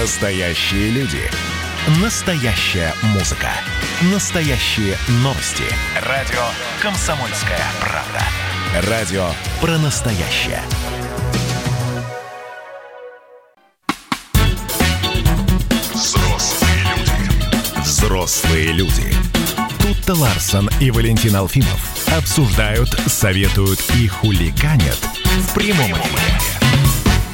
Настоящие люди. Настоящая музыка. Настоящие новости. Радио «Комсомольская правда». Радио про настоящее. Взрослые люди. Взрослые люди. Тут-то Ларсон и Валентин Алфимов обсуждают, советуют и хулиганят в прямом эфире.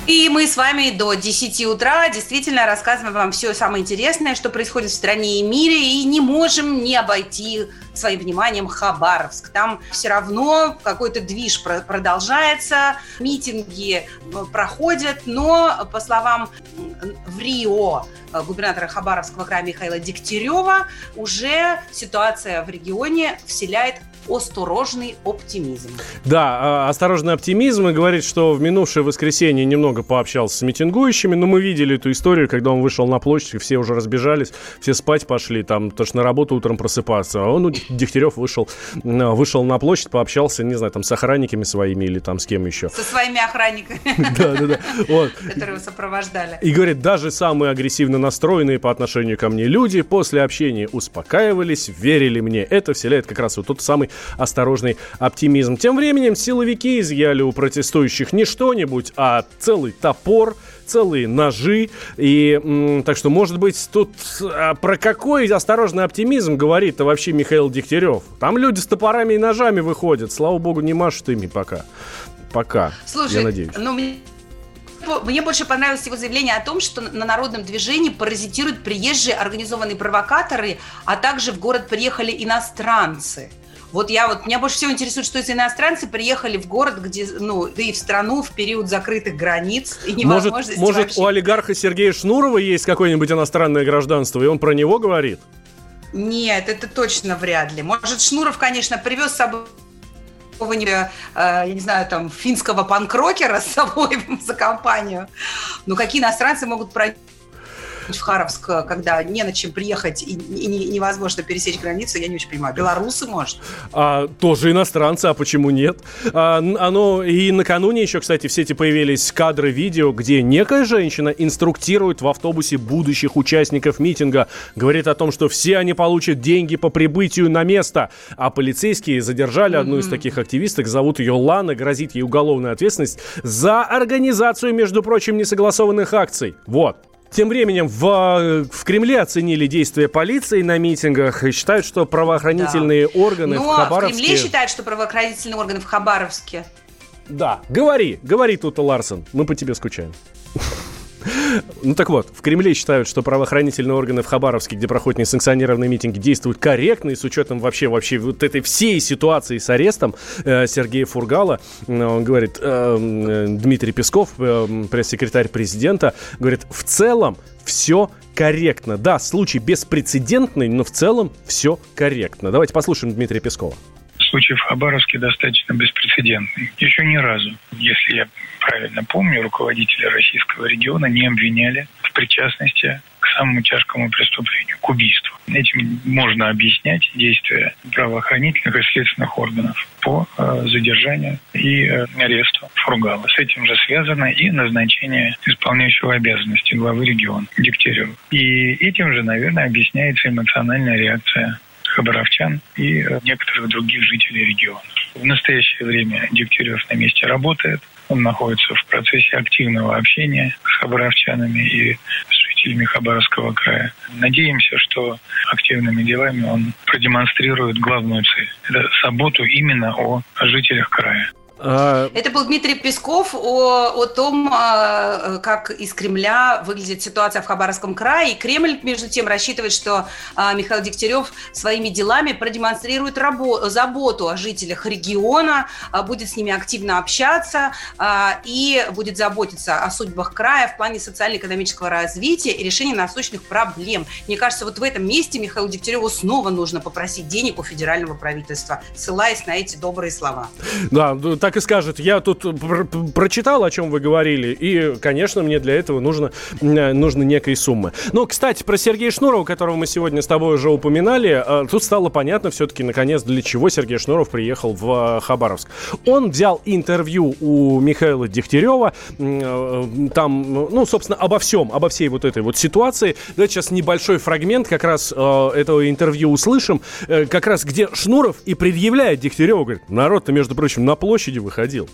И мы с вами до 10 утра действительно рассказываем вам все самое интересное, что происходит в стране и мире, и не можем не обойти своим вниманием Хабаровск. Там все равно какой-то движ продолжается, митинги э, проходят, но, по словам в Рио э, губернатора Хабаровского края Михаила Дегтярева, уже ситуация в регионе вселяет осторожный оптимизм. Да, а, осторожный оптимизм и говорит, что в минувшее воскресенье немного пообщался с митингующими, но мы видели эту историю, когда он вышел на площадь, все уже разбежались, все спать пошли, там, то что на работу утром просыпаться. А он, Дегтярев, вышел, вышел на площадь, пообщался, не знаю, там, с охранниками своими или там с кем еще. Со своими охранниками. Да, да, да. Которые его сопровождали. И говорит, даже самые агрессивно настроенные по отношению ко мне люди после общения успокаивались, верили мне. Это вселяет как раз вот тот самый осторожный оптимизм. Тем временем силовики изъяли у протестующих не что-нибудь, а целый топор, целые ножи. И м, так что, может быть, тут а, про какой осторожный оптимизм говорит-то вообще Михаил Дегтярев? Там люди с топорами и ножами выходят. Слава богу, не машут ими пока. Пока. Слушай, я надеюсь. ну мне мне больше понравилось его заявление о том, что на народном движении паразитируют приезжие организованные провокаторы, а также в город приехали иностранцы. Вот я вот, меня больше всего интересует, что эти иностранцы приехали в город, где, ну, да и в страну в период закрытых границ и невозможности Может, может у олигарха Сергея Шнурова есть какое-нибудь иностранное гражданство, и он про него говорит? Нет, это точно вряд ли. Может, Шнуров, конечно, привез с собой э, я не знаю, там, финского панкрокера с собой за компанию. Но какие иностранцы могут пройти в Харовск, когда не на чем приехать и, и невозможно пересечь границу, я не очень понимаю. Белорусы, может? А, тоже иностранцы, а почему нет? А, оно, и накануне еще, кстати, в сети появились кадры видео, где некая женщина инструктирует в автобусе будущих участников митинга. Говорит о том, что все они получат деньги по прибытию на место. А полицейские задержали mm-hmm. одну из таких активисток, зовут ее Лана, грозит ей уголовная ответственность за организацию, между прочим, несогласованных акций. Вот. Тем временем в, в Кремле оценили действия полиции на митингах и считают, что правоохранительные да. органы Но в Хабаровске... в Кремле считают, что правоохранительные органы в Хабаровске... Да, говори, говори тут, Ларсон, мы по тебе скучаем. Ну так вот, в Кремле считают, что правоохранительные органы в Хабаровске, где проходят несанкционированные митинги, действуют корректно и с учетом вообще, вообще вот этой всей ситуации с арестом э, Сергея Фургала, э, он говорит, э, э, Дмитрий Песков, э, пресс-секретарь президента, говорит, в целом все корректно. Да, случай беспрецедентный, но в целом все корректно. Давайте послушаем Дмитрия Пескова случай в Хабаровске достаточно беспрецедентный. Еще ни разу, если я правильно помню, руководители российского региона не обвиняли в причастности к самому тяжкому преступлению, к убийству. Этим можно объяснять действия правоохранительных и следственных органов по э, задержанию и э, аресту Фургала. С этим же связано и назначение исполняющего обязанности главы региона Дегтярева. И этим же, наверное, объясняется эмоциональная реакция хабаровчан и э, некоторых других жителей региона. В настоящее время Дегтярев на месте работает. Он находится в процессе активного общения с хабаровчанами и с жителями Хабаровского края. Надеемся, что активными делами он продемонстрирует главную цель. Это заботу именно о жителях края. А... Это был Дмитрий Песков о, о том, а, как из Кремля выглядит ситуация в Хабаровском крае. И Кремль, между тем, рассчитывает, что а, Михаил Дегтярев своими делами продемонстрирует рабо- заботу о жителях региона, будет с ними активно общаться и будет заботиться о судьбах края в плане социально-экономического развития и решения насущных проблем. Мне кажется, вот в этом месте Михаилу Дегтяреву снова нужно попросить денег у федерального правительства, ссылаясь на эти добрые слова. Да, так так и скажет, я тут пр- прочитал, о чем вы говорили, и, конечно, мне для этого нужно, нужно некой суммы. Ну, кстати, про Сергея Шнурова, которого мы сегодня с тобой уже упоминали, э, тут стало понятно все-таки, наконец, для чего Сергей Шнуров приехал в э, Хабаровск. Он взял интервью у Михаила Дегтярева, э, там, ну, собственно, обо всем, обо всей вот этой вот ситуации. Давайте сейчас небольшой фрагмент как раз этого интервью услышим, как раз где Шнуров и предъявляет Дегтяреву, говорит, народ-то, между прочим, на площади выходил.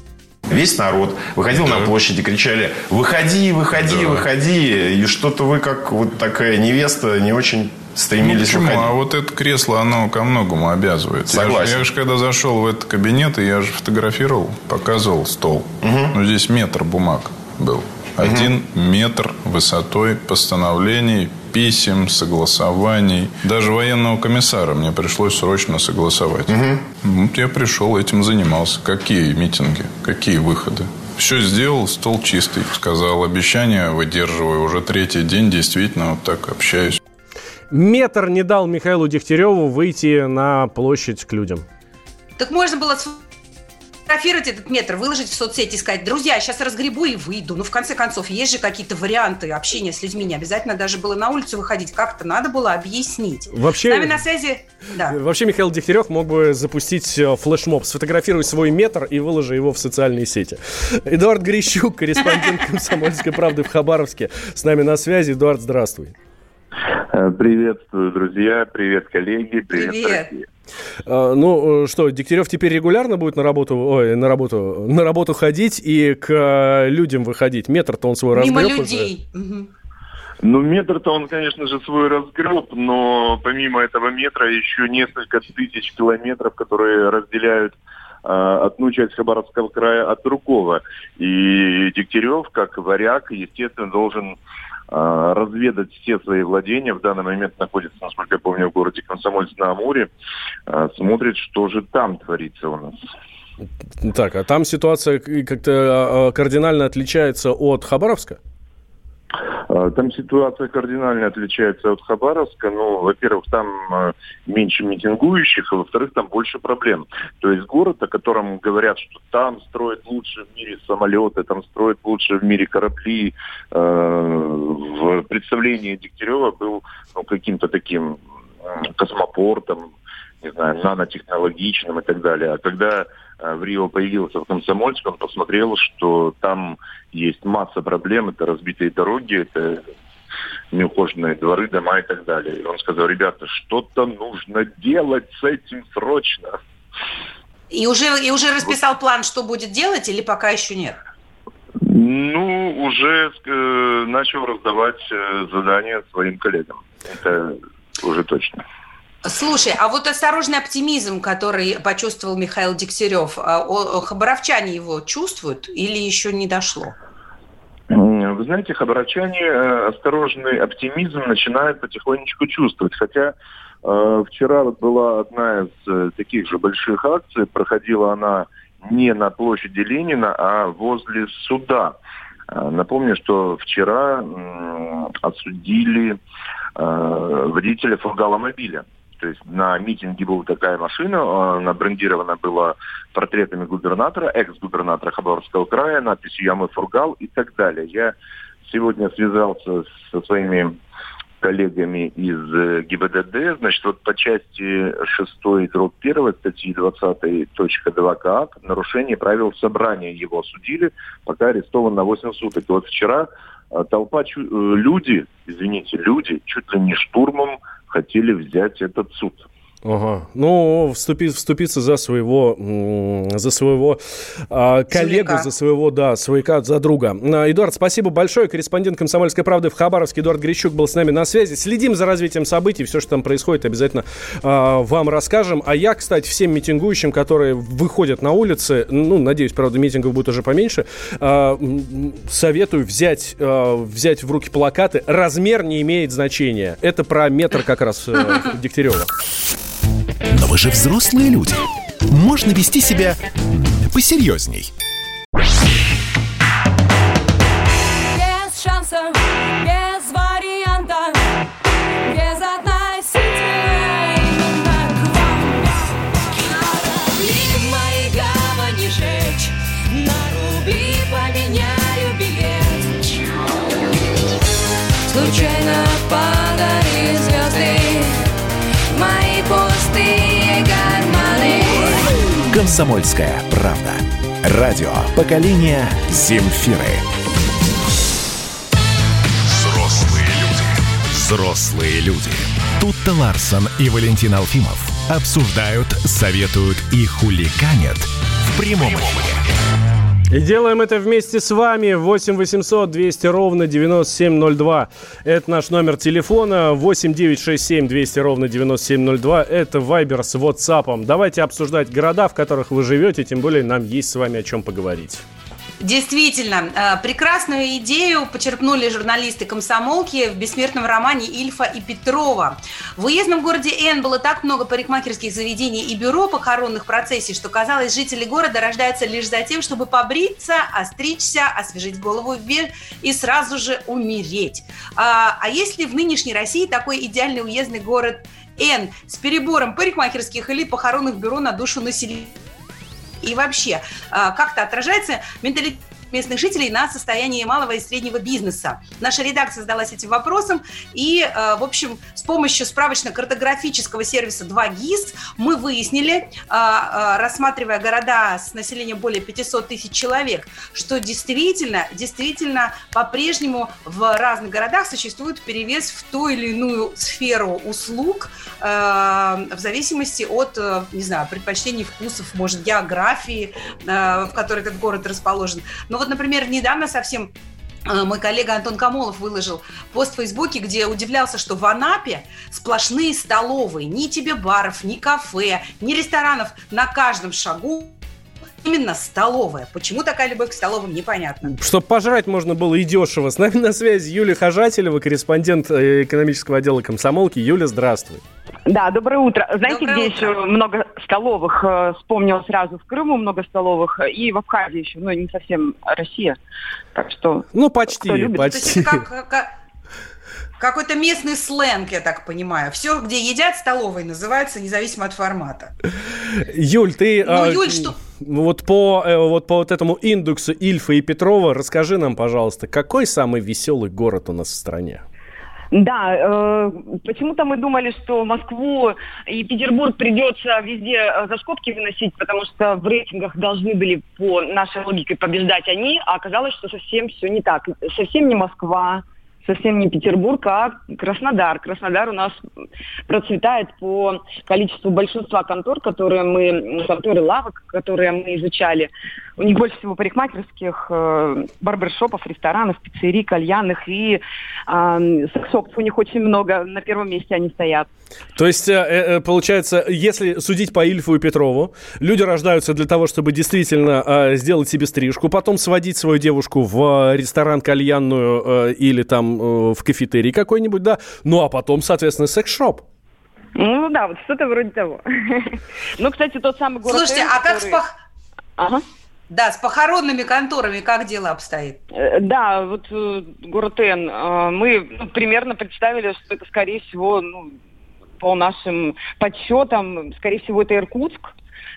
Весь народ выходил да. на площади, кричали «Выходи, выходи, да. выходи!» И что-то вы, как вот такая невеста, не очень стремились ну, почему? выходить. А вот это кресло, оно ко многому обязывает. Согласен. Я же, когда зашел в этот кабинет, я же фотографировал, показывал стол. Угу. Ну, здесь метр бумаг был. Один угу. метр высотой постановлений, писем, согласований. Даже военного комиссара мне пришлось срочно согласовать. Угу. Вот я пришел, этим занимался. Какие митинги, какие выходы. Все сделал, стол чистый. Сказал, обещание выдерживаю. Уже третий день действительно вот так общаюсь. Метр не дал Михаилу Дегтяреву выйти на площадь к людям. Так можно было сфотографировать этот метр, выложить в соцсети и сказать, друзья, сейчас разгребу и выйду. Ну, в конце концов, есть же какие-то варианты общения с людьми. Не обязательно даже было на улицу выходить. Как-то надо было объяснить. Вообще, с нами на связи... Да. Вообще Михаил Дегтярев мог бы запустить э, флешмоб, сфотографировать свой метр и выложи его в социальные сети. Эдуард Грищук, корреспондент «Комсомольской правды» в Хабаровске, с нами на связи. Эдуард, здравствуй. Э, приветствую, друзья. Привет, коллеги. Привет, Привет. Россия. А, ну э, что, Дегтярев теперь регулярно будет на работу, ой, на работу, на работу ходить и к э, людям выходить? Метр-то он свой разгреб Мимо людей. Уже. Ну, метр-то он, конечно же, свой разгреб, но помимо этого метра еще несколько тысяч километров, которые разделяют э, одну часть Хабаровского края от другого. И Дегтярев, как варяг, естественно, должен а, разведать все свои владения. В данный момент находится, насколько я помню, в городе Комсомольск-на-Амуре. А, смотрит, что же там творится у нас. Так, а там ситуация как-то а, кардинально отличается от Хабаровска? А, там ситуация кардинально отличается от Хабаровска. Ну, во-первых, там а, меньше митингующих, а во-вторых, там больше проблем. То есть город, о котором говорят, что там строят лучше в мире самолеты, там строят лучше в мире корабли, в представлении Дегтярева был ну, каким-то таким космопортом, не знаю, нанотехнологичным и так далее. А когда э, в Рио появился в Комсомольске, он посмотрел, что там есть масса проблем. Это разбитые дороги, это неухоженные дворы, дома и так далее. И он сказал, ребята, что-то нужно делать с этим срочно. И уже, и уже расписал план, что будет делать, или пока еще нет? Ну, уже э, начал раздавать э, задания своим коллегам. Это уже точно. Слушай, а вот осторожный оптимизм, который почувствовал Михаил Дегтярев, а, хабаровчане его чувствуют или еще не дошло? Вы знаете, хабаровчане э, осторожный оптимизм начинают потихонечку чувствовать. Хотя э, вчера вот была одна из э, таких же больших акций, проходила она не на площади Ленина, а возле суда. Напомню, что вчера осудили э, водителя фургаломобиля. То есть на митинге была такая машина, она брендирована была портретами губернатора, экс-губернатора Хабаровского края, надписью «Я фургал» и так далее. Я сегодня связался со своими коллегами из э, ГИБДД, значит, вот по части 6 дробь 1 статьи 20 точка 2 КАК нарушение правил собрания его осудили, пока арестован на 8 суток. И вот вчера э, толпа, э, люди, извините, люди чуть ли не штурмом хотели взять этот суд. Ага. Ну, вступить, вступиться за своего, за своего а, коллегу, свояка. за своего, да, свояка, за друга. А, Эдуард, спасибо большое. Корреспондент «Комсомольской правды» в Хабаровске Эдуард Грищук был с нами на связи. Следим за развитием событий. Все, что там происходит, обязательно а, вам расскажем. А я, кстати, всем митингующим, которые выходят на улицы, ну, надеюсь, правда, митингов будет уже поменьше, а, советую взять, а, взять в руки плакаты. Размер не имеет значения. Это про метр как раз э, Дегтярева. Но вы же взрослые люди. Можно вести себя посерьезней. «Комсомольская правда». Радио поколения Земфиры. Взрослые люди. Взрослые люди. Тут-то Ларсон и Валентин Алфимов обсуждают, советуют и хуликанят в прямом эфире. И делаем это вместе с вами. 8 800 200 ровно 9702. Это наш номер телефона. 8 967 200 ровно 9702. Это Вайбер с WhatsApp. Давайте обсуждать города, в которых вы живете. Тем более нам есть с вами о чем поговорить. Действительно, э, прекрасную идею почерпнули журналисты комсомолки в бессмертном романе Ильфа и Петрова. В уездном городе Н было так много парикмахерских заведений и бюро похоронных процессий, что казалось, жители города рождаются лишь за тем, чтобы побриться, остричься, освежить голову и сразу же умереть. А, а если в нынешней России такой идеальный уездный город Н с перебором парикмахерских или похоронных бюро на душу населения? И вообще, а, как-то отражается менталитет местных жителей на состоянии малого и среднего бизнеса. Наша редакция задалась этим вопросом, и, а, в общем, с помощью справочно-картографического сервиса 2GIS мы выяснили, а, рассматривая города с населением более 500 тысяч человек, что действительно, действительно по-прежнему в разных городах существует перевес в ту или иную сферу услуг в зависимости от, э, не знаю, предпочтений, вкусов, может, географии, э, в которой этот город расположен. Но вот, например, недавно совсем э, мой коллега Антон Камолов выложил пост в Фейсбуке, где удивлялся, что в Анапе сплошные столовые. Ни тебе баров, ни кафе, ни ресторанов на каждом шагу именно столовая. Почему такая любовь к столовым, непонятно. Чтобы пожрать можно было и дешево. С нами на связи Юлия Хожателева, корреспондент э, экономического отдела комсомолки. Юля, здравствуй. Да, доброе утро. Знаете, Доброе где утро. еще много столовых? э, Вспомнила сразу в Крыму много столовых э, и в Абхазии еще, но не совсем Россия. Так что Ну, почти, любит? То есть почти. это как- как- какой-то местный сленг, я так понимаю. Все, где едят столовой, называется независимо от формата. Юль, ты... Ну, а, Юль, что- Вот по, э, вот по вот этому индексу Ильфа и Петрова расскажи нам, пожалуйста, какой самый веселый город у нас в стране? Да, э, почему-то мы думали, что Москву и Петербург придется везде э, за скобки выносить, потому что в рейтингах должны были по нашей логике побеждать они, а оказалось, что совсем все не так. Совсем не Москва, совсем не Петербург, а Краснодар. Краснодар у нас процветает по количеству большинства контор, которые мы, конторы лавок, которые мы изучали. У них больше всего парикмахерских, э, барбершопов, ресторанов, пиццерий, кальянных и э, секс-шопов у них очень много. На первом месте они стоят. То есть, э, э, получается, если судить по Ильфу и Петрову, люди рождаются для того, чтобы действительно сделать себе стрижку, потом сводить свою девушку в ресторан кальянную или там э, в кафетерий какой-нибудь, да, ну а потом, соответственно, секс-шоп. Ну да, вот что-то вроде того. Ну, кстати, тот самый город... Слушайте, а как с, пох- Ага. да, с похоронными конторами как дело обстоит? Э, Да, вот э, город Н. Мы ну, примерно представили, что это, скорее всего, ну, по нашим подсчетам, скорее всего, это Иркутск.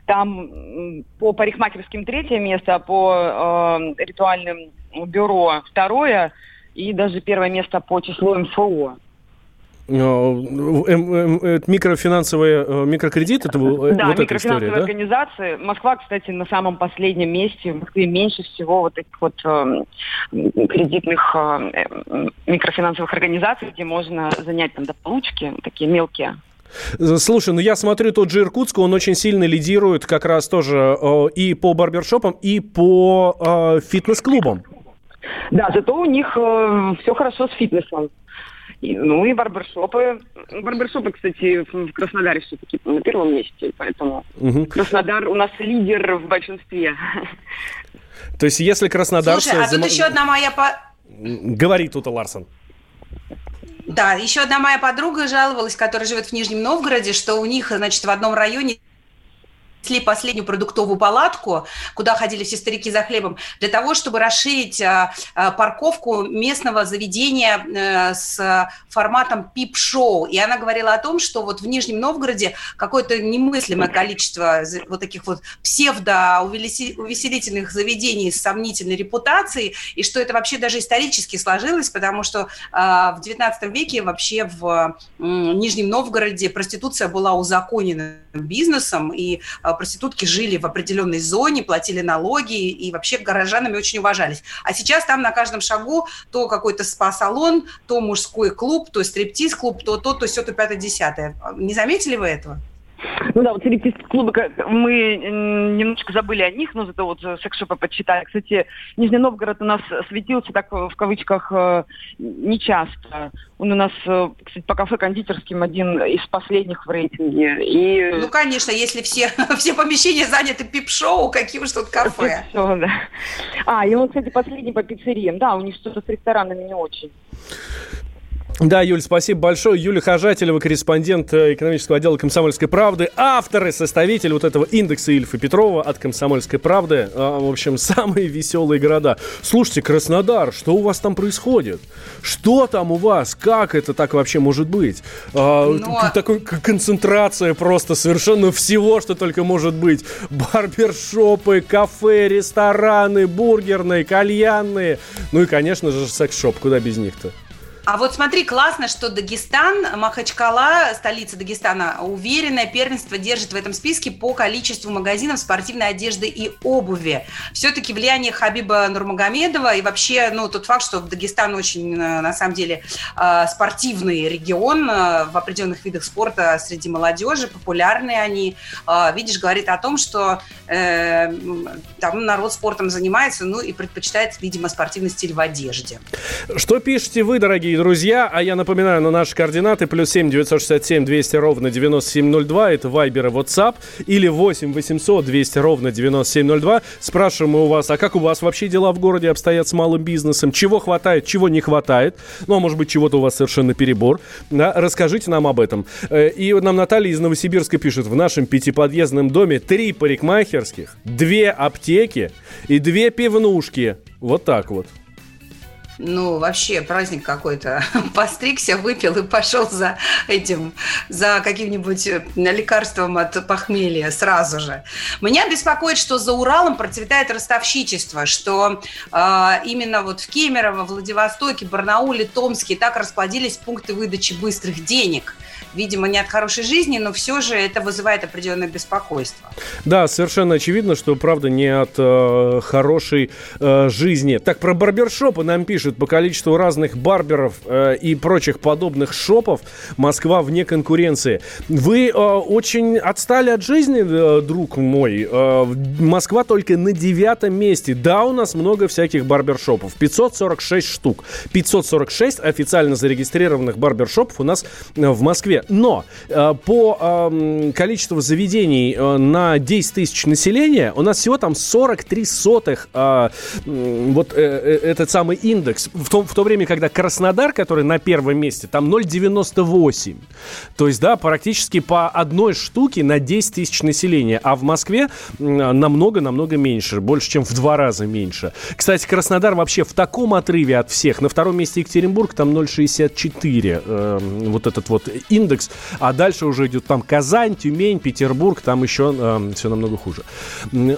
Там по парикмахерским третье место, а по э, ритуальным бюро второе, и даже первое место по числу МФО. Э, эм, эм, это микрофинансовые э, микрокредит, это был- э, да, вот эта микрофинансовые история, да? организации. Москва, кстати, на самом последнем месте. В Москве меньше всего вот этих вот э, кредитных э, э, микрофинансовых организаций, где можно занять там до получки, такие мелкие. Слушай, ну я смотрю, тот же Иркутск, он очень сильно лидирует как раз тоже э, и по барбершопам, и по э, фитнес-клубам. Да, зато у них все хорошо с фитнесом. И, ну и барбершопы. Барбершопы, кстати, в Краснодаре все-таки на первом месте, поэтому Мгм. Краснодар у нас лидер в большинстве. То есть если Краснодар... Слушай, а тут еще одна моя... по- Говори тут, Ларсон. Да, еще одна моя подруга жаловалась, которая живет в Нижнем Новгороде, что у них, значит, в одном районе последнюю продуктовую палатку, куда ходили все старики за хлебом, для того, чтобы расширить а, а, парковку местного заведения а, с форматом пип-шоу. И она говорила о том, что вот в Нижнем Новгороде какое-то немыслимое количество вот таких вот псевдо-увеселительных заведений с сомнительной репутацией, и что это вообще даже исторически сложилось, потому что а, в XIX веке вообще в Нижнем Новгороде проституция была узаконенным бизнесом, и а, проститутки жили в определенной зоне, платили налоги и вообще горожанами очень уважались. А сейчас там на каждом шагу то какой-то спа-салон, то мужской клуб, то стриптиз-клуб, то то, то все, то пятое, десятое. Не заметили вы этого? Ну да, вот стриптиз-клубы, мы немножко забыли о них, но зато вот секс-шопы подсчитали. Кстати, Нижний Новгород у нас светился так в кавычках э, нечасто. Он у нас, э, кстати, по кафе-кондитерским один из последних в рейтинге. И... Ну, конечно, если все, все помещения заняты пип-шоу, каким что то кафе. Пип-шоу, да. А, и он, кстати, последний по пиццериям. Да, у них что-то с ресторанами не очень. Да, Юль, спасибо большое. Юлия Хожателева, корреспондент э, экономического отдела «Комсомольской правды», автор и составитель вот этого индекса Ильфа Петрова от «Комсомольской правды». А, в общем, самые веселые города. Слушайте, Краснодар, что у вас там происходит? Что там у вас? Как это так вообще может быть? А, Но... Такой концентрация просто совершенно всего, что только может быть. Барбершопы, кафе, рестораны, бургерные, кальянные. Ну и, конечно же, секс-шоп. Куда без них-то? А вот смотри, классно, что Дагестан, Махачкала, столица Дагестана, уверенное первенство держит в этом списке по количеству магазинов спортивной одежды и обуви. Все-таки влияние Хабиба Нурмагомедова и вообще, ну, тот факт, что Дагестан очень, э, на самом деле, э, спортивный регион э, в определенных видах спорта среди молодежи, популярные они, видишь, говорит о том, что там народ спортом занимается, ну, и предпочитает, видимо, спортивный стиль в одежде. Что пишете вы, дорогие друзья. А я напоминаю, на наши координаты плюс 7 967 200 ровно 9702. Это Вайбер и WhatsApp. Или 8 800 200 ровно 9702. Спрашиваем мы у вас, а как у вас вообще дела в городе обстоят с малым бизнесом? Чего хватает, чего не хватает? Ну, а может быть, чего-то у вас совершенно перебор. Да, расскажите нам об этом. Э, и нам Наталья из Новосибирска пишет. В нашем пятиподъездном доме три парикмахерских, две аптеки и две пивнушки. Вот так вот ну, вообще праздник какой-то. Постригся, выпил и пошел за этим, за каким-нибудь э, лекарством от похмелья сразу же. Меня беспокоит, что за Уралом процветает ростовщичество, что э, именно вот в Кемерово, Владивостоке, Барнауле, Томске так расплодились пункты выдачи быстрых денег – видимо, не от хорошей жизни, но все же это вызывает определенное беспокойство. Да, совершенно очевидно, что, правда, не от э, хорошей э, жизни. Так, про барбершопы нам пишут. По количеству разных барберов э, и прочих подобных шопов Москва вне конкуренции. Вы э, очень отстали от жизни, э, друг мой. Э, Москва только на девятом месте. Да, у нас много всяких барбершопов. 546 штук. 546 официально зарегистрированных барбершопов у нас в Москве. Но э, по э, количеству заведений э, на 10 тысяч населения у нас всего там 43 сотых э, вот э, этот самый индекс. В, том, в то время, когда Краснодар, который на первом месте, там 0,98. То есть, да, практически по одной штуке на 10 тысяч населения. А в Москве намного-намного меньше. Больше, чем в два раза меньше. Кстати, Краснодар вообще в таком отрыве от всех. На втором месте Екатеринбург, там 0,64. Э, вот этот вот индекс индекс, а дальше уже идет там Казань, Тюмень, Петербург, там еще э, все намного хуже. Ну,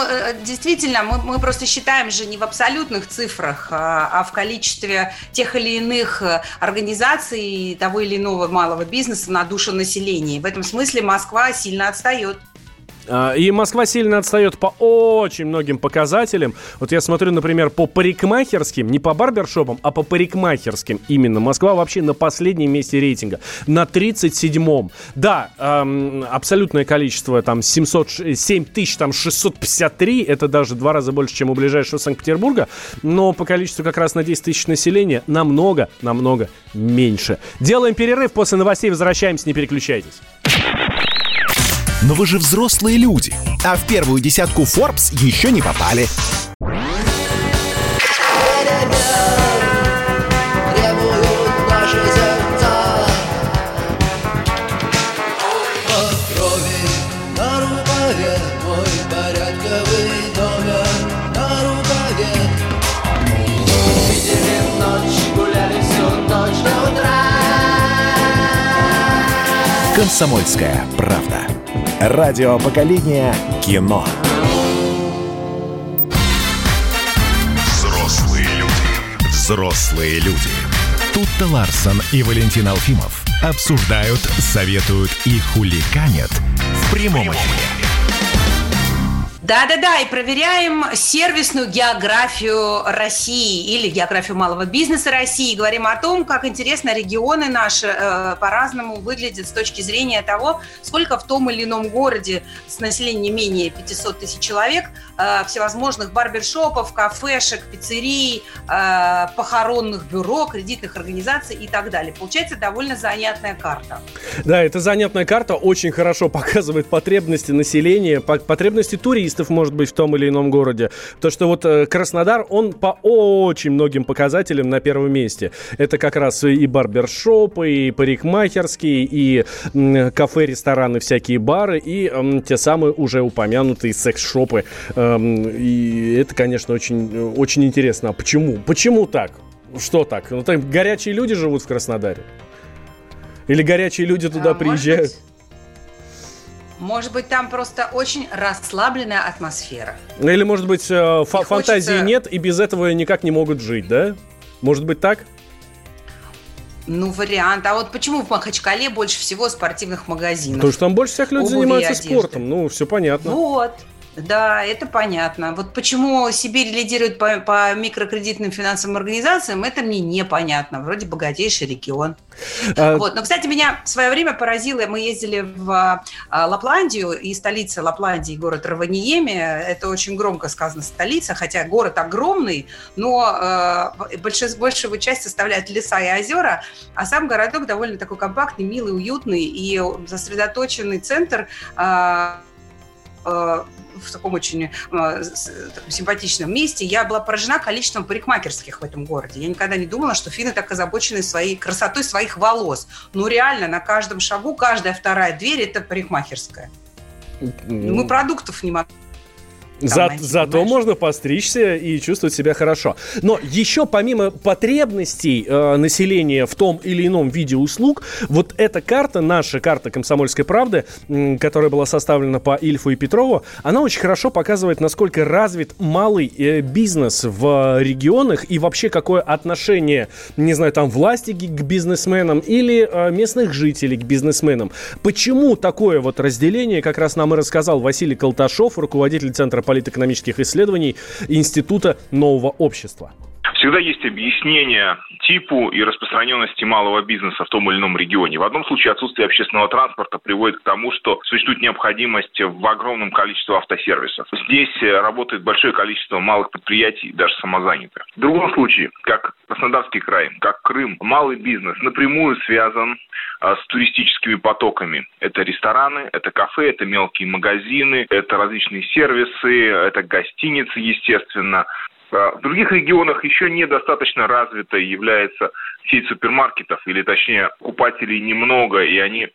э, действительно, мы, мы просто считаем же не в абсолютных цифрах, а, а в количестве тех или иных э, организаций того или иного малого бизнеса на душу населения. В этом смысле Москва сильно отстает. А, и Москва сильно отстает по очень многим показателям. Вот я смотрю, например, по парикмахерским, не по барбершопам, а по парикмахерским именно. Москва вообще на последнем месте рейтинга. На 37-м. Да, эм, абсолютное количество, там, 700, 7 тысяч, там, 653, это даже два раза больше, чем у ближайшего Санкт-Петербурга. Но по количеству как раз на 10 тысяч населения намного, намного меньше. Делаем перерыв, после новостей возвращаемся, не переключайтесь. Но вы же взрослые люди, а в первую десятку Forbes еще не попали. «Комсомольская правда». Радио поколения кино. Взрослые люди. Взрослые люди. Тут-то Ларсон и Валентин Алфимов обсуждают, советуют и хуликанят в прямом эфире. Да-да-да, и проверяем сервисную географию России или географию малого бизнеса России. Говорим о том, как интересно регионы наши э, по-разному выглядят с точки зрения того, сколько в том или ином городе с населением не менее 500 тысяч человек э, всевозможных барбершопов, кафешек, пиццерий, э, похоронных бюро, кредитных организаций и так далее. Получается довольно занятная карта. Да, эта занятная карта очень хорошо показывает потребности населения, по- потребности туристов, может быть, в том или ином городе. То, что вот э, Краснодар, он по очень многим показателям на первом месте. Это как раз и барбершопы, и парикмахерские, и кафе, рестораны, всякие бары, и те самые уже упомянутые секс-шопы. Эм, И это, конечно, очень, очень интересно. А почему? Почему так? Что так? Ну, там горячие люди живут в Краснодаре? Или горячие люди туда А, приезжают? быть, Может быть, там просто очень расслабленная атмосфера. Ну, Или, может быть, э, фа- Не фантазии хочется- нет, и без этого никак не могут жить, да? Может быть так? Ну, вариант. А вот почему в Махачкале больше всего спортивных магазинов? Потому что там больше всех и занимаются одежды. спортом. Ну, все понятно. Вот. Да, это понятно. Вот почему Сибирь лидирует по, по микрокредитным финансовым организациям, это мне непонятно. Вроде богатейший регион. А, Вот. Но, кстати, меня в свое время поразило, мы ездили в а, Лапландию, и столица Лапландии, город Раваниеме, это очень громко сказано столица, хотя город огромный, но э, большая, большую часть составляют леса и озера, а сам городок довольно такой компактный, милый, уютный, и сосредоточенный центр а, э, в таком очень э, симпатичном месте. Я была поражена количеством парикмахерских в этом городе. Я никогда не думала, что финны так озабочены своей красотой своих волос. Ну, реально, на каждом шагу, каждая вторая дверь – это парикмахерская. Мы продуктов не могли. За- зато понимаешь? можно постричься и чувствовать себя хорошо. Но еще помимо потребностей э, населения в том или ином виде услуг, вот эта карта, наша карта «Комсомольской правды», м, которая была составлена по Ильфу и Петрову, она очень хорошо показывает, насколько развит малый э, бизнес в регионах и вообще какое отношение, не знаю, там власти к к бизнесменам или э, местных жителей к бизнесменам. Почему такое вот разделение, как раз нам и рассказал Василий Колташов, руководитель Центра политэкономических исследований Института нового общества. Всегда есть объяснение типу и распространенности малого бизнеса в том или ином регионе. В одном случае отсутствие общественного транспорта приводит к тому, что существует необходимость в огромном количестве автосервисов. Здесь э, работает большое количество малых предприятий, даже самозанятых. В другом случае, как Краснодарский край, как Крым, малый бизнес напрямую связан а, с туристическими потоками. Это рестораны, это кафе, это мелкие магазины, это различные сервисы, это гостиницы, естественно. А В других регионах еще недостаточно развитой является сеть супермаркетов, или точнее покупателей немного, и они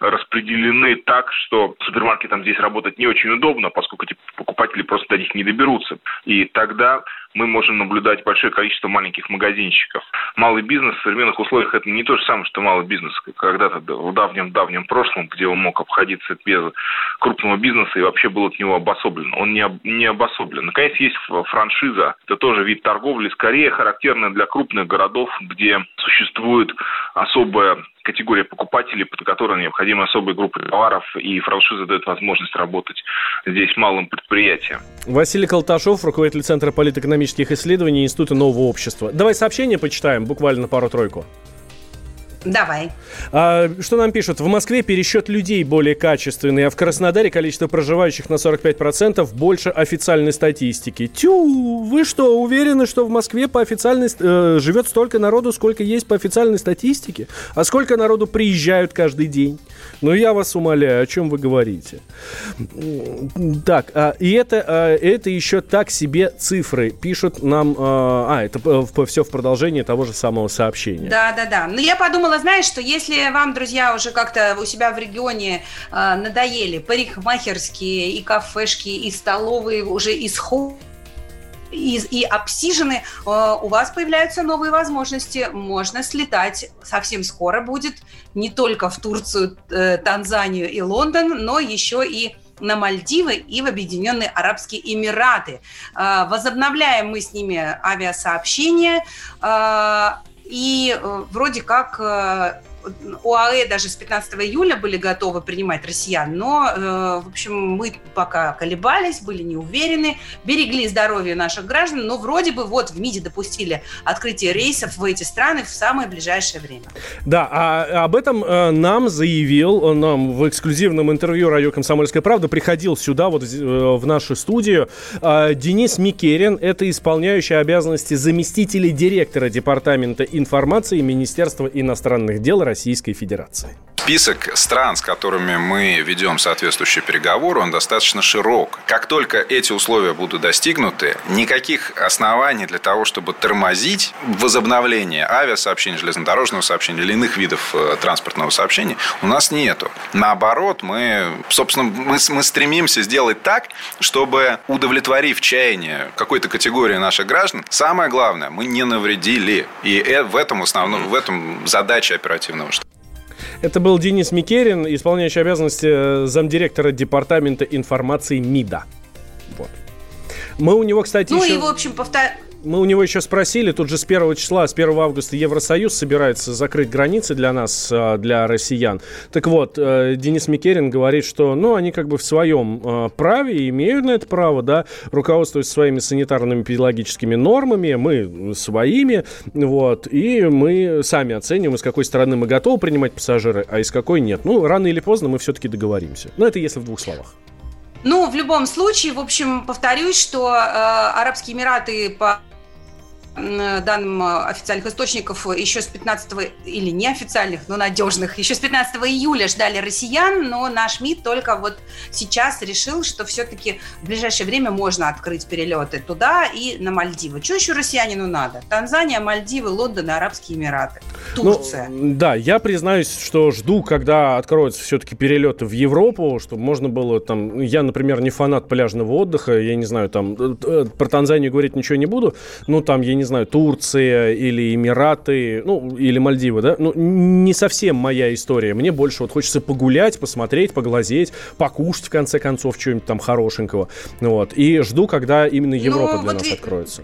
распределены так, что супермаркетам здесь работать не очень удобно, поскольку эти покупатели просто до них не доберутся. И тогда мы можем наблюдать большое количество маленьких магазинчиков. Малый бизнес в современных условиях это не то же самое, что малый бизнес когда-то в давнем-давнем прошлом, где он мог обходиться без крупного бизнеса и вообще был от него обособлен. Он не, об- не обособлен. Наконец, есть франшиза. Это тоже вид торговли, скорее характерная для крупных городов, где существует особая категория покупателей, под которой необходимы особые группы товаров, и франшиза дает возможность работать здесь малым предприятиям. Василий Колташов, руководитель Центра политэкономических исследований Института нового общества. Давай сообщение почитаем, буквально пару-тройку. Давай. А, что нам пишут? В Москве пересчет людей более качественный, а в Краснодаре количество проживающих на 45% больше официальной статистики. Тю, вы что, уверены, что в Москве по официальной э, живет столько народу, сколько есть по официальной статистике? А сколько народу приезжают каждый день? Ну, я вас умоляю, о чем вы говорите? Так, а, и это, а, это еще так себе цифры пишут нам... А, а, это все в продолжении того же самого сообщения. Да, да, да. Но я подумала, знаешь, что если вам, друзья, уже как-то у себя в регионе э, надоели парикмахерские и кафешки, и столовые уже исход и, и обсижены, э, у вас появляются новые возможности. Можно слетать. Совсем скоро будет не только в Турцию, э, Танзанию и Лондон, но еще и на Мальдивы и в Объединенные Арабские Эмираты. Э, возобновляем мы с ними авиасообщение. И э, вроде как э, ОАЭ даже с 15 июля были готовы принимать россиян, но, э, в общем, мы пока колебались, были не уверены, берегли здоровье наших граждан, но вроде бы вот в МИДе допустили открытие рейсов в эти страны в самое ближайшее время. Да, а об этом э, нам заявил, нам в эксклюзивном интервью радио «Комсомольская правда» приходил сюда, вот в э, нашу студию, э, Денис Микерин, это исполняющий обязанности заместителя директора Департамента информации Министерства иностранных дел Российской Федерации. Список стран, с которыми мы ведем соответствующие переговоры, он достаточно широк. Как только эти условия будут достигнуты, никаких оснований для того, чтобы тормозить возобновление авиасообщения, железнодорожного сообщения или иных видов э, транспортного сообщения у нас нету. Наоборот, мы, собственно, мы, мы стремимся сделать так, чтобы, удовлетворив чаяние какой-то категории наших граждан, самое главное, мы не навредили. И э, в этом основном, в этом задача оперативного штаба. Это был Денис Микерин, исполняющий обязанности э, замдиректора Департамента информации МИДа. Вот. Мы у него, кстати, ну еще... и, в общем, повтор мы у него еще спросили, тут же с 1 числа, с 1 августа Евросоюз собирается закрыть границы для нас, а, для россиян. Так вот, э, Денис Микерин говорит, что, ну, они как бы в своем э, праве, имеют на это право, да, руководствуясь своими санитарными педагогическими нормами, мы своими, вот, и мы сами оценим, из какой стороны мы готовы принимать пассажиры, а из какой нет. Ну, рано или поздно мы все-таки договоримся. Но это если в двух словах. Ну, в любом случае, в общем, повторюсь, что э, Арабские Эмираты по данным э, официальных источников, еще с 15 или неофициальных, но надежных, еще с 15 июля ждали россиян, но наш МИД только вот сейчас решил, что все-таки в ближайшее время можно открыть перелеты туда и на Мальдивы. Что еще россиянину надо? Танзания, Мальдивы, Лондон, Арабские Эмираты, Турция. Ну, да, я признаюсь, что жду, когда откроются все-таки перелеты в Европу, чтобы можно было там... Я, например, не фанат пляжного отдыха, я не знаю, там... Э, э, про Танзанию говорить ничего не буду, ну, там, я не знаю, Турция или Эмираты, ну, или Мальдивы, да, ну, не совсем моя история. Мне больше вот хочется погулять, посмотреть, поглазеть, покушать, в конце концов, чего-нибудь там хорошенького. Вот. И жду, когда именно Европа ну, для вот нас и... откроется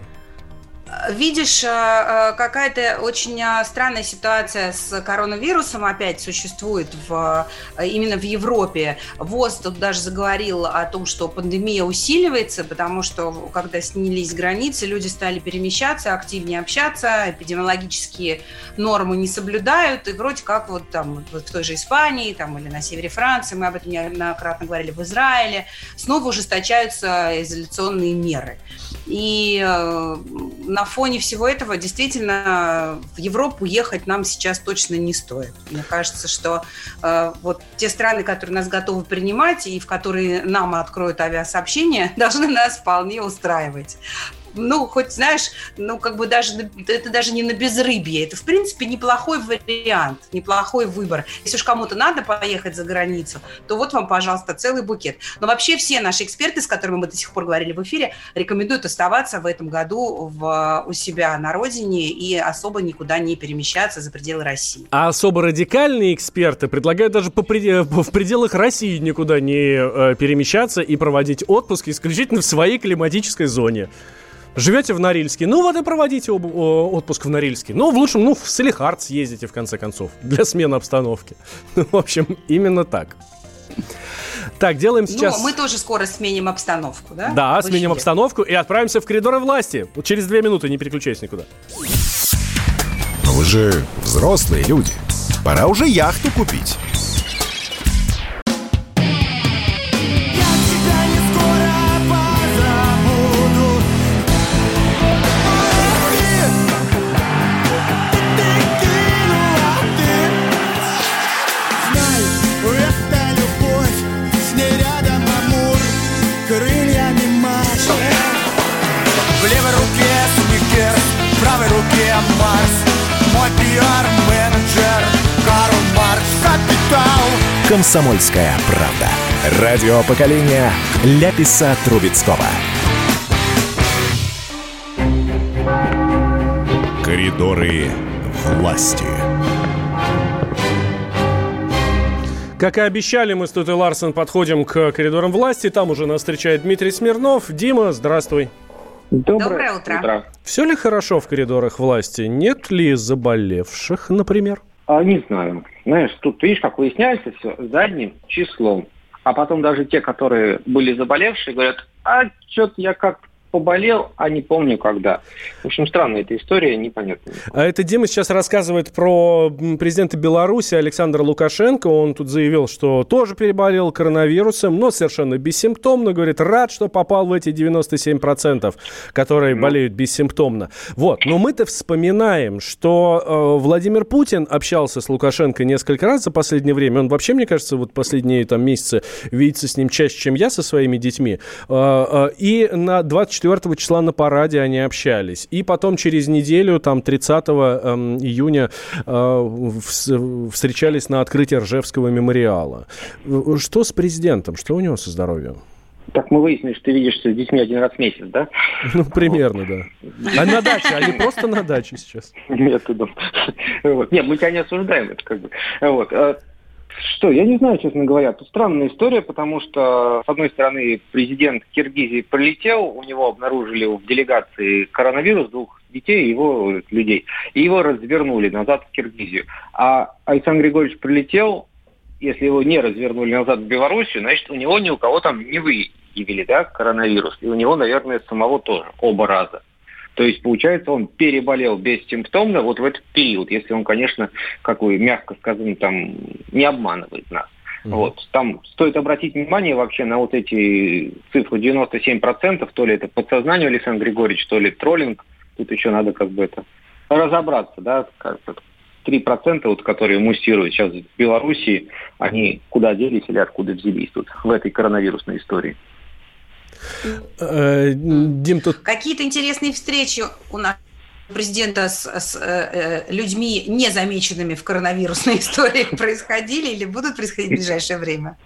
видишь, э, э, какая-то очень э, странная ситуация с коронавирусом опять существует в, именно в Европе. ВОЗ тут даже заговорил о том, что пандемия усиливается, потому что когда снялись границы, люди стали перемещаться, активнее общаться, эпидемиологические нормы не соблюдают, и вроде как вот там вот в той же Испании там, или на севере Франции, мы об этом неоднократно говорили, в Израиле, снова ужесточаются изоляционные меры. И на фоне всего этого действительно в Европу ехать нам сейчас точно не стоит. Мне кажется, что э, вот те страны, которые нас готовы принимать и в которые нам откроют авиасообщение, должны нас вполне устраивать ну, хоть, знаешь, ну, как бы даже, это даже не на безрыбье, это, в принципе, неплохой вариант, неплохой выбор. Если уж кому-то надо поехать за границу, то вот вам, пожалуйста, целый букет. Но вообще все наши эксперты, с которыми мы до сих пор говорили в эфире, рекомендуют оставаться в этом году в, у себя на родине и особо никуда не перемещаться за пределы России. А особо радикальные эксперты предлагают даже по в пределах России никуда не э, перемещаться и проводить отпуск исключительно в своей климатической зоне. Живете в Норильске, ну вот и проводите об, о, отпуск в Норильске. Ну, в лучшем, ну, в Салихард съездите, в конце концов, для смены обстановки. в общем, именно так. Так, делаем сейчас... Ну, мы тоже скоро сменим обстановку, да? Да, сменим обстановку и отправимся в коридоры власти. Через две минуты, не переключайся никуда. Но вы же взрослые люди. Пора уже яхту купить. «Комсомольская правда». Радио поколения Ляписа Трубецкого. Коридоры власти. Как и обещали, мы с Тутой Ларсен подходим к коридорам власти. Там уже нас встречает Дмитрий Смирнов. Дима, здравствуй. Доброе, Доброе утро. утро. Все ли хорошо в коридорах власти? Нет ли заболевших, например? А, не знаю. Знаешь, тут, видишь, как выясняется все задним числом. А потом даже те, которые были заболевшие, говорят, а что-то я как поболел, а не помню когда. В общем, странная эта история, непонятная. А это Дима сейчас рассказывает про президента Беларуси Александра Лукашенко. Он тут заявил, что тоже переболел коронавирусом, но совершенно бессимптомно. Говорит, рад, что попал в эти 97%, которые болеют бессимптомно. Вот. Но мы-то вспоминаем, что э, Владимир Путин общался с Лукашенко несколько раз за последнее время. Он вообще, мне кажется, вот последние там месяцы видится с ним чаще, чем я со своими детьми. Э, э, И на 24 числа на параде они общались. И потом через неделю, там 30 эм, июня, э, вс- встречались на открытии Ржевского мемориала. Э, Что с президентом? Что у него со здоровьем? Так мы выяснили, что ты видишься с детьми один раз в месяц, да? Ну, примерно, да. А на даче? Они просто на даче сейчас. Методом. Вот. Нет, мы тебя не осуждаем, это как бы. Вот. Что, я не знаю, честно говоря. Тут странная история, потому что, с одной стороны, президент Киргизии прилетел, у него обнаружили в делегации коронавирус двух детей, его людей, и его развернули назад в Киргизию. А Александр Григорьевич прилетел, если его не развернули назад в Белоруссию, значит, у него ни у кого там не выявили, да, коронавирус. И у него, наверное, самого тоже, оба раза. То есть, получается, он переболел бессимптомно вот в этот период, если он, конечно, как вы мягко сказано, там, не обманывает нас. Вот. Там стоит обратить внимание вообще на вот эти цифры 97%, то ли это подсознание Александра Григорьевича, то ли троллинг. Тут еще надо как бы это разобраться, да, как это 3%, вот, которые муссируют сейчас в Белоруссии, они куда делись или откуда взялись тут в этой коронавирусной истории. Э, Дим, тут Какие-то интересные встречи у нас президента с, с, э, э, людьми, не замеченными в коронавирусной истории, происходили или будут происходить в ближайшее время?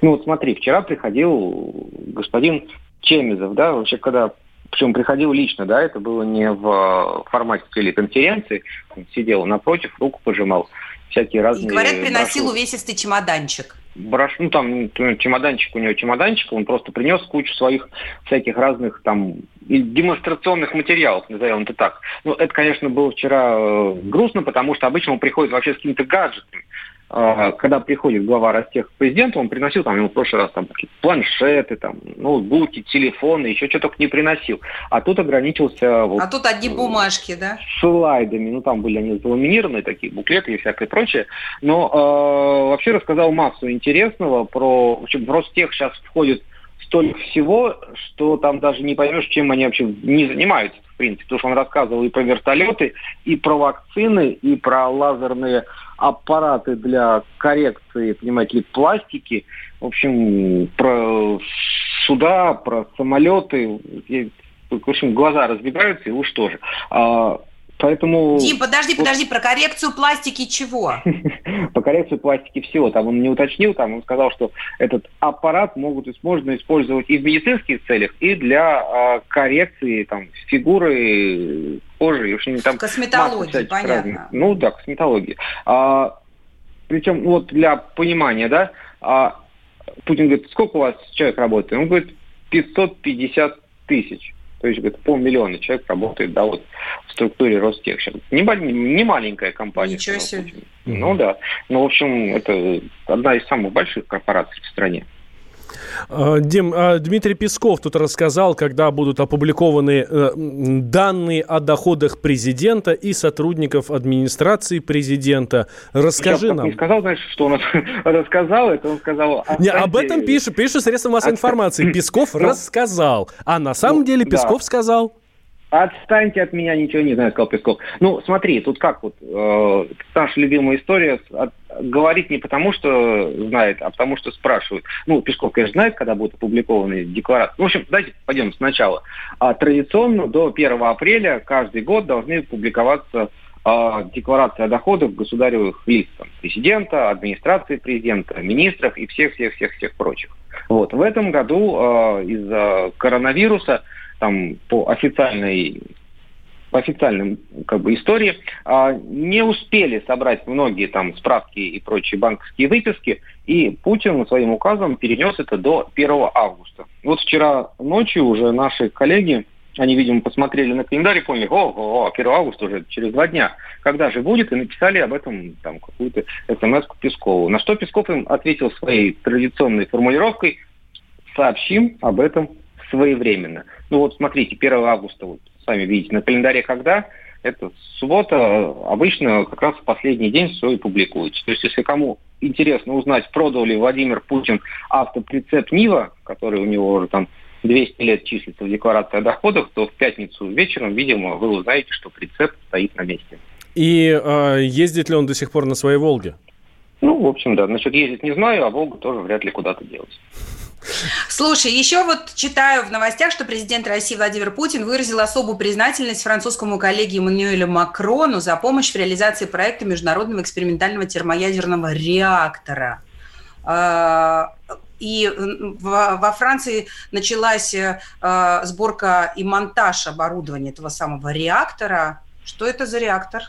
Ну вот смотри, вчера приходил господин Чемизов, да, вообще когда причем приходил лично, да, это было не в формате телеконференции, он сидел напротив, руку пожимал, всякие И разные... говорят, приносил брошюры. увесистый чемоданчик. Брош... ну там чемоданчик у него чемоданчик, он просто принес кучу своих всяких разных там демонстрационных материалов, назовем это так. Ну, это, конечно, было вчера э, грустно, потому что обычно он приходит вообще с какими-то гаджетами. Э, Когда приходит глава Ростех к президенту, он приносил там ему в прошлый раз там планшеты, там, ноутбуки, телефоны, еще что только не приносил. А тут ограничился вот А тут одни бумажки, да? слайдами, ну там были они заламинированные, такие буклеты и всякое прочее, но э, вообще рассказал массу интересного про, в общем, в Ростех сейчас входит столько всего, что там даже не поймешь, чем они вообще не занимаются, в принципе, потому что он рассказывал и про вертолеты, и про вакцины, и про лазерные аппараты для коррекции, понимаете ли, пластики, в общем, про суда, про самолеты, в общем, глаза разбегаются, и уж тоже. А, поэтому... Дим, подожди, подожди, про коррекцию пластики чего? по коррекции пластики всего. Там он не уточнил, там он сказал, что этот аппарат могут, можно использовать и в медицинских целях, и для а, коррекции там, фигуры, кожи. и, В общем, там Косметологии, понятно. разных. Ну да, косметологии. А, причем вот для понимания, да, а, Путин говорит, сколько у вас человек работает? Он говорит, 550 тысяч. То есть, говорит, полмиллиона человек работает, да, вот в структуре Ростех. сейчас. Не, не маленькая компания. Ничего себе. Ну да. Ну, в общем, это одна из самых больших корпораций в стране. А, Дим, а Дмитрий Песков тут рассказал, когда будут опубликованы э, данные о доходах президента и сотрудников администрации президента. Расскажи Сейчас, нам. Не сказал, знаешь, что он рассказал, это он сказал... Не, «Отстаньте- об этом пишет, пишет средства массовой информации. Песков Ну, рассказал. А на самом ну, деле. Песков сказал. Отстаньте от меня, ничего не знаю, сказал Песков. Ну, смотри, тут как вот, э, наша любимая история, от- говорит не потому, что знает, а потому, что спрашивают. Ну, Песков, конечно, знает, когда будут опубликованы декларации. Ну, в общем, давайте пойдем сначала. А, традиционно до 1 апреля каждый год должны публиковаться а, декларации о доходах государевых лиц, там, президента, администрации президента, министров и всех-всех-всех-всех прочих. Вот. В этом году а, из-за коронавируса там по официальной по официальным как бы, истории, а, не успели собрать многие там справки и прочие банковские выписки, и Путин своим указом перенес это до 1 августа. Вот вчера ночью уже наши коллеги они, видимо, посмотрели на календарь и поняли, о, о, о 1 августа уже через два дня. Когда же будет? И написали об этом там какую-то смс Пескову. На что Песков им ответил своей традиционной формулировкой «сообщим об этом своевременно». Ну вот смотрите, 1 августа, вот сами видите, на календаре когда? Это суббота, обычно как раз в последний день все и публикуется. То есть если кому интересно узнать, продал ли Владимир Путин автоприцеп Нива, который у него уже там 200 лет числится в декларации о доходах, то в пятницу вечером, видимо, вы узнаете, что прицеп стоит на месте. И э, ездит ли он до сих пор на своей «Волге»? Ну, в общем, да. Насчет ездить не знаю, а «Волгу» тоже вряд ли куда-то делать. Слушай, еще вот читаю в новостях, что президент России Владимир Путин выразил особую признательность французскому коллеге Эммануэлю Макрону за помощь в реализации проекта международного экспериментального термоядерного реактора. А, и во Франции началась э, сборка и монтаж оборудования этого самого реактора. Что это за реактор?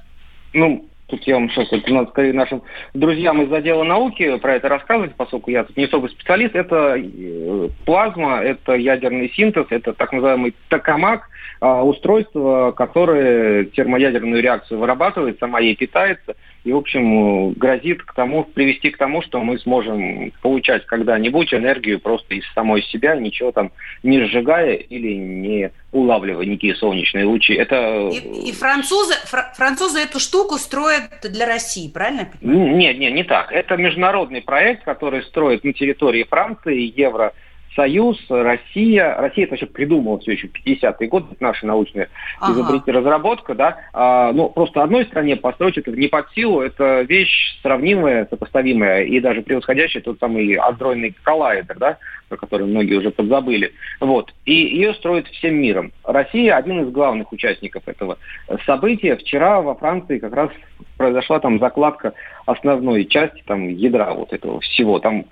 Ну, тут я вам сейчас, это надо скорее нашим друзьям из отдела науки про это рассказывать, поскольку я тут не особо специалист. Это э, плазма, это ядерный синтез, это так называемый токамак, а, устройство, которое термоядерную реакцию вырабатывает, сама ей питается – и, в общем, грозит к тому, привести к тому, что мы сможем получать когда-нибудь энергию просто из самой себя, ничего там не сжигая или не улавливая никакие солнечные лучи. Это... И, и французы, фр, французы эту штуку строят для России, правильно? Нет, нет, не так. Это международный проект, который строит на территории Франции Евро Союз, Россия. Россия это вообще придумала все еще 50-е годы, это наша научная ага. изобретение, разработка, да. А, но просто одной стране построить это не под силу, это вещь сравнимая, сопоставимая и даже превосходящая тот самый адронный коллайдер, да, о котором многие уже подзабыли. Вот. И ее строят всем миром. Россия один из главных участников этого события. Вчера во Франции как раз произошла там закладка основной части там ядра вот этого всего. Там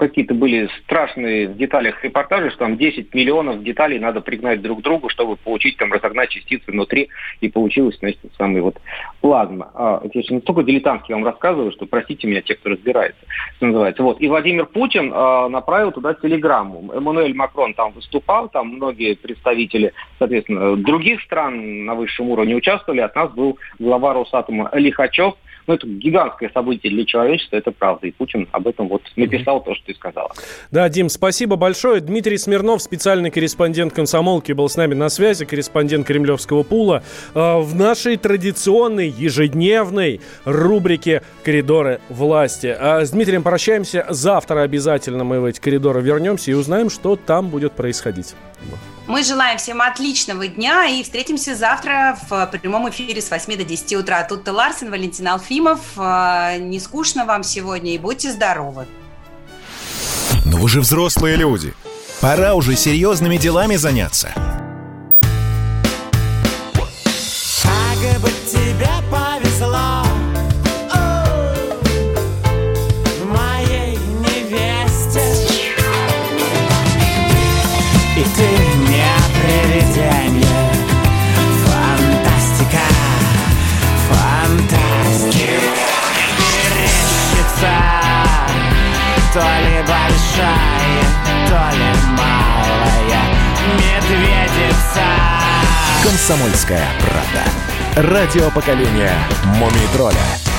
какие-то были страшные в деталях репортажи, что там 10 миллионов деталей надо пригнать друг к другу, чтобы получить, там, разогнать частицы внутри, и получилось, значит, самый вот плазма. А, я сейчас настолько дилетантски вам рассказываю, что простите меня, те, кто разбирается, что называется. Вот. И Владимир Путин а, направил туда телеграмму. Эммануэль Макрон там выступал, там многие представители, соответственно, других стран на высшем уровне участвовали. От нас был глава Росатома Лихачев, ну, это гигантское событие для человечества, это правда. И Путин об этом вот написал то, что ты сказала. Да, Дим, спасибо большое. Дмитрий Смирнов, специальный корреспондент комсомолки, был с нами на связи, корреспондент Кремлевского пула. А, в нашей традиционной ежедневной рубрике «Коридоры власти». А с Дмитрием прощаемся. Завтра обязательно мы в эти коридоры вернемся и узнаем, что там будет происходить. Мы желаем всем отличного дня и встретимся завтра в прямом эфире с 8 до 10 утра. Тут Ларсен, Валентин Алфимов. А, не скучно вам сегодня и будьте здоровы. Но вы же взрослые люди. Пора уже серьезными делами заняться. Комсомольская правда. Радио поколения Мумий тролля.